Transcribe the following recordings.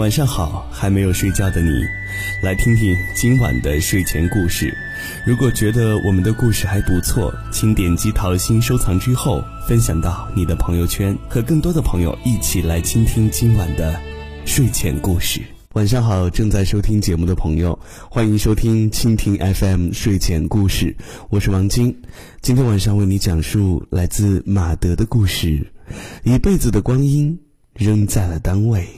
晚上好，还没有睡觉的你，来听听今晚的睡前故事。如果觉得我们的故事还不错，请点击桃心收藏之后，分享到你的朋友圈，和更多的朋友一起来倾听今晚的睡前故事。晚上好，正在收听节目的朋友，欢迎收听蜻蜓 FM 睡前故事，我是王晶。今天晚上为你讲述来自马德的故事，一辈子的光阴扔在了单位。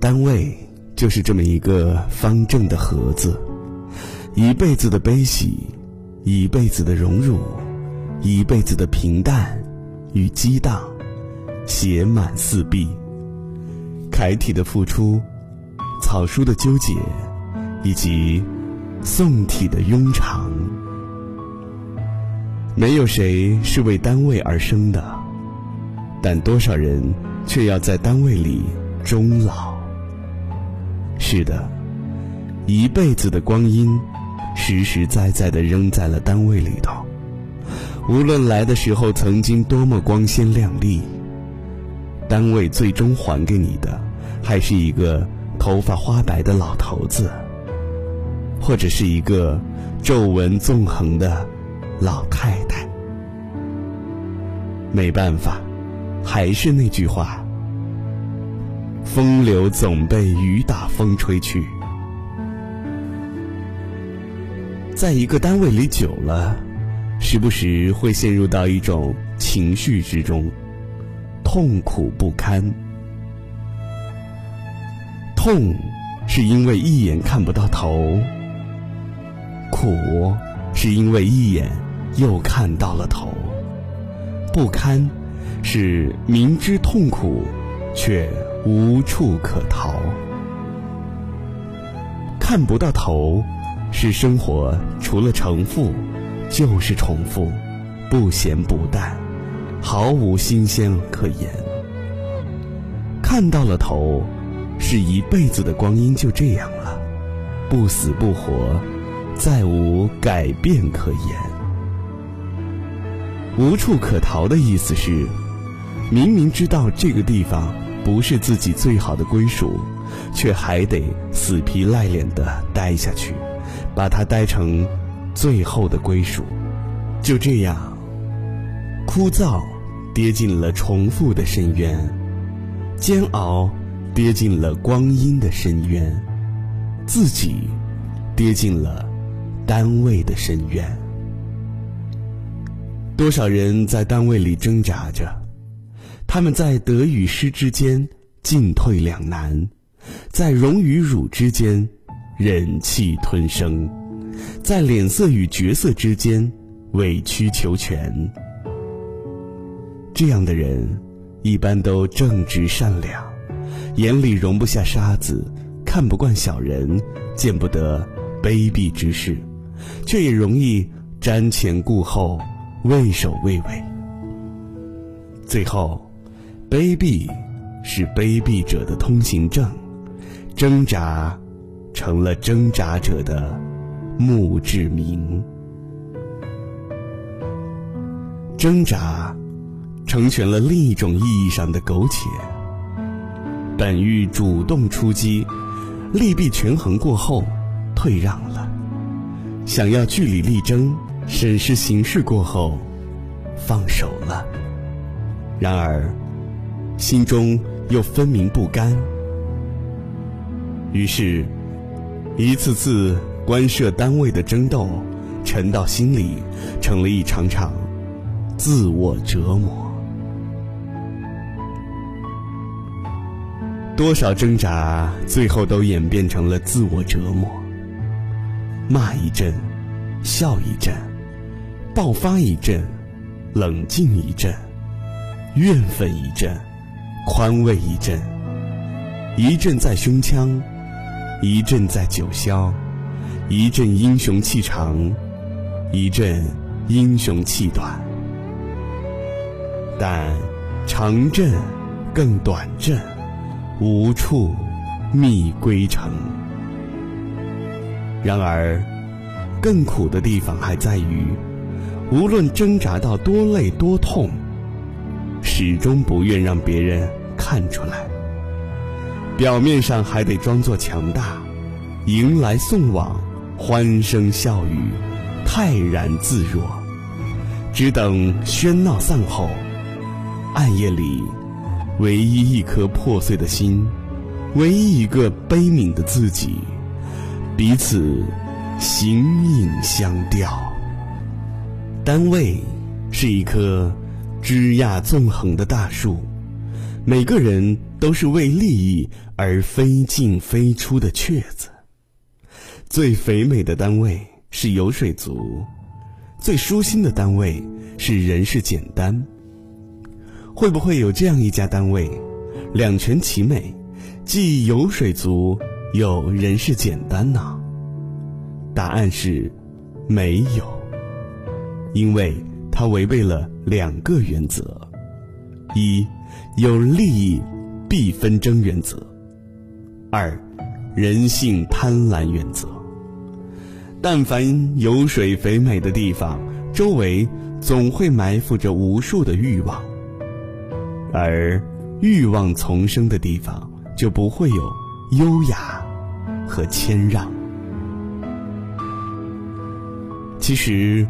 单位就是这么一个方正的盒子，一辈子的悲喜，一辈子的荣辱，一辈子的平淡与激荡，写满四壁。楷体的付出，草书的纠结，以及宋体的庸长。没有谁是为单位而生的，但多少人却要在单位里终老。是的，一辈子的光阴，实实在在的扔在了单位里头。无论来的时候曾经多么光鲜亮丽，单位最终还给你的，还是一个头发花白的老头子，或者是一个皱纹纵横的老太太。没办法，还是那句话。风流总被雨打风吹去。在一个单位里久了，时不时会陷入到一种情绪之中，痛苦不堪。痛，是因为一眼看不到头；苦，是因为一眼又看到了头；不堪，是明知痛苦，却。无处可逃，看不到头，是生活除了重复就是重复，不咸不淡，毫无新鲜可言。看到了头，是一辈子的光阴就这样了，不死不活，再无改变可言。无处可逃的意思是，明明知道这个地方。不是自己最好的归属，却还得死皮赖脸的待下去，把它待成最后的归属。就这样，枯燥跌进了重复的深渊，煎熬跌进了光阴的深渊，自己跌进了单位的深渊。多少人在单位里挣扎着？他们在得与失之间进退两难，在荣与辱之间忍气吞声，在脸色与角色之间委曲求全。这样的人一般都正直善良，眼里容不下沙子，看不惯小人，见不得卑鄙之事，却也容易瞻前顾后，畏首畏尾。最后。卑鄙是卑鄙者的通行证，挣扎成了挣扎者的墓志铭。挣扎成全了另一种意义上的苟且。本欲主动出击，利弊权衡过后，退让了；想要据理力争，审视形势过后，放手了。然而。心中又分明不甘，于是，一次次官设单位的争斗，沉到心里，成了一场场自我折磨。多少挣扎，最后都演变成了自我折磨。骂一阵，笑一阵，爆发一阵，冷静一阵，怨愤一阵。宽慰一阵，一阵在胸腔，一阵在九霄，一阵英雄气长，一阵英雄气短。但长阵更短阵，无处觅归程。然而，更苦的地方还在于，无论挣扎到多累多痛，始终不愿让别人看出来。表面上还得装作强大，迎来送往，欢声笑语，泰然自若，只等喧闹散后。暗夜里，唯一一颗破碎的心，唯一一个悲悯的自己，彼此形影相吊。单位是一棵枝桠纵横的大树，每个人都是为利益而飞进飞出的雀子。最肥美的单位是油水族，最舒心的单位是人事简单。会不会有这样一家单位，两全其美，既有水族，又人事简单呢？答案是没有，因为它违背了两个原则：一，有利益必纷争原则；二，人性贪婪原则。但凡有水肥美的地方，周围总会埋伏着无数的欲望。而欲望丛生的地方，就不会有优雅和谦让。其实，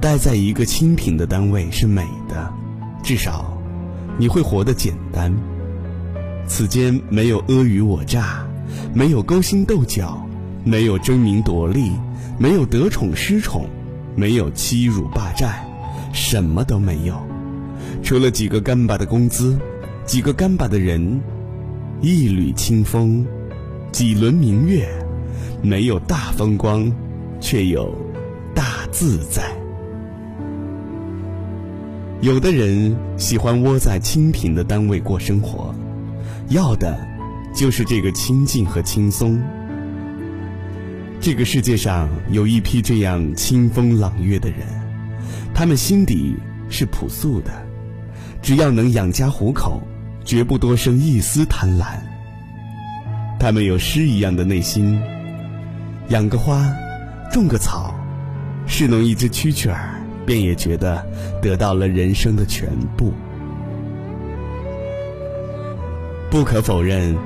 待在一个清贫的单位是美的，至少你会活得简单。此间没有阿谀我诈，没有勾心斗角，没有争名夺利，没有得宠失宠，没有欺辱霸占，什么都没有。除了几个干巴的工资，几个干巴的人，一缕清风，几轮明月，没有大风光，却有大自在。有的人喜欢窝在清贫的单位过生活，要的就是这个清静和轻松。这个世界上有一批这样清风朗月的人，他们心底是朴素的。只要能养家糊口，绝不多生一丝贪婪。他们有诗一样的内心，养个花，种个草，侍弄一只蛐蛐儿，便也觉得得到了人生的全部。不可否认，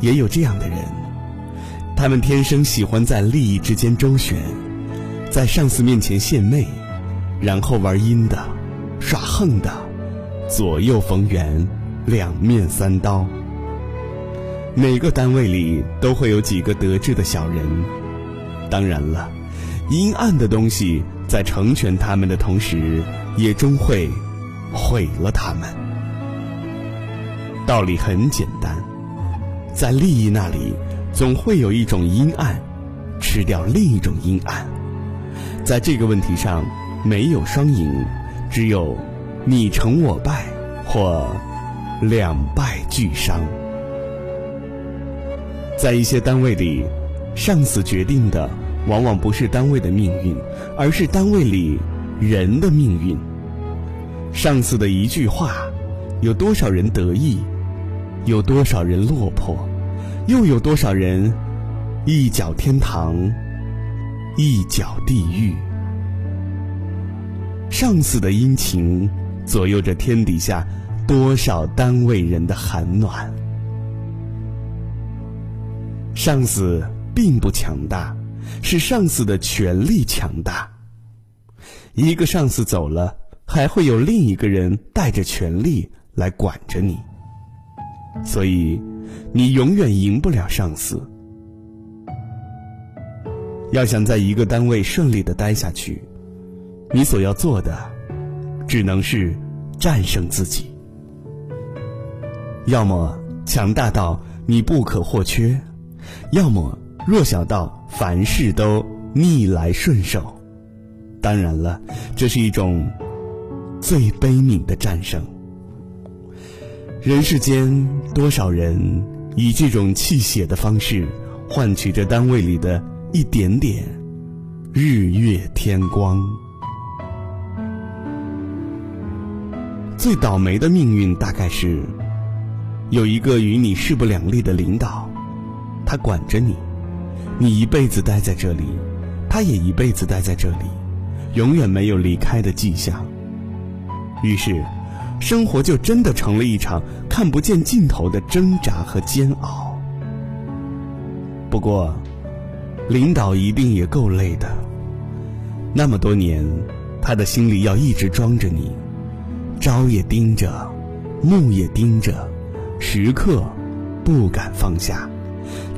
也有这样的人，他们天生喜欢在利益之间周旋，在上司面前献媚，然后玩阴的，耍横的。左右逢源，两面三刀。每个单位里都会有几个得志的小人，当然了，阴暗的东西在成全他们的同时，也终会毁了他们。道理很简单，在利益那里，总会有一种阴暗，吃掉另一种阴暗。在这个问题上，没有双赢，只有。你成我败，或两败俱伤。在一些单位里，上司决定的往往不是单位的命运，而是单位里人的命运。上司的一句话，有多少人得意，有多少人落魄，又有多少人一脚天堂，一脚地狱。上司的殷勤。左右着天底下多少单位人的寒暖。上司并不强大，是上司的权力强大。一个上司走了，还会有另一个人带着权力来管着你。所以，你永远赢不了上司。要想在一个单位顺利的待下去，你所要做的。只能是战胜自己，要么强大到你不可或缺，要么弱小到凡事都逆来顺受。当然了这是一种最悲悯的战胜。人世间多少人以这种泣血的方式换取着单位里的一点点日月天光。最倒霉的命运大概是有一个与你势不两立的领导他管着你。你一辈子待在这里，他也一辈子待在这里，永远没有离开的迹象。于是，生活就真的成了一场看不见尽头的挣扎和煎熬。不过，领导一定也够累的，那么多年，他的心里要一直装着你，朝也盯着，暮也盯着，时刻不敢放下，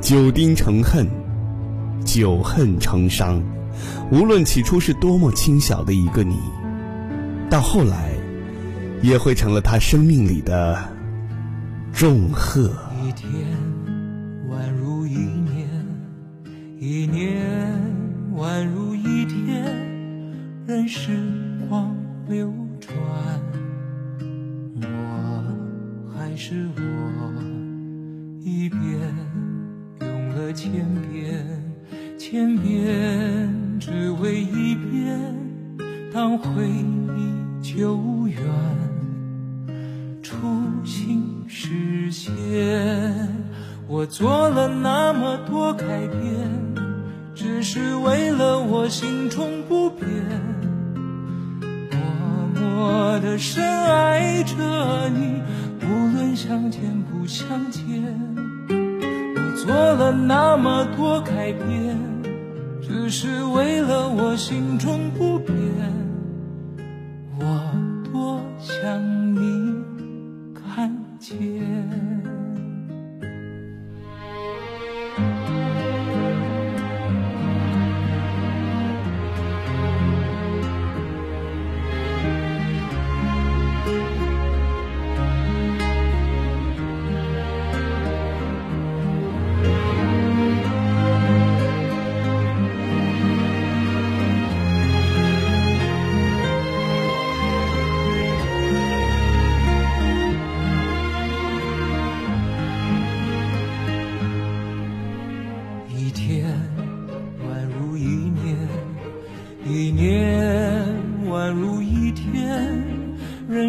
久盯成恨，久恨成伤。无论起初是多么轻小的一个你，到后来。也会成了他生命里的重荷。一天宛如一年，一年宛如一天，任时光流转，我还是我，一遍用了千遍，千遍只为一遍，当回忆久远。初心实现，我做了那么多改变，只是为了我心中不变。默默的深爱着你，无论相见不相见。我做了那么多改变，是为了我心中不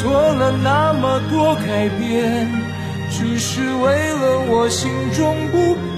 做了那么多改变，只是为了我心中不变。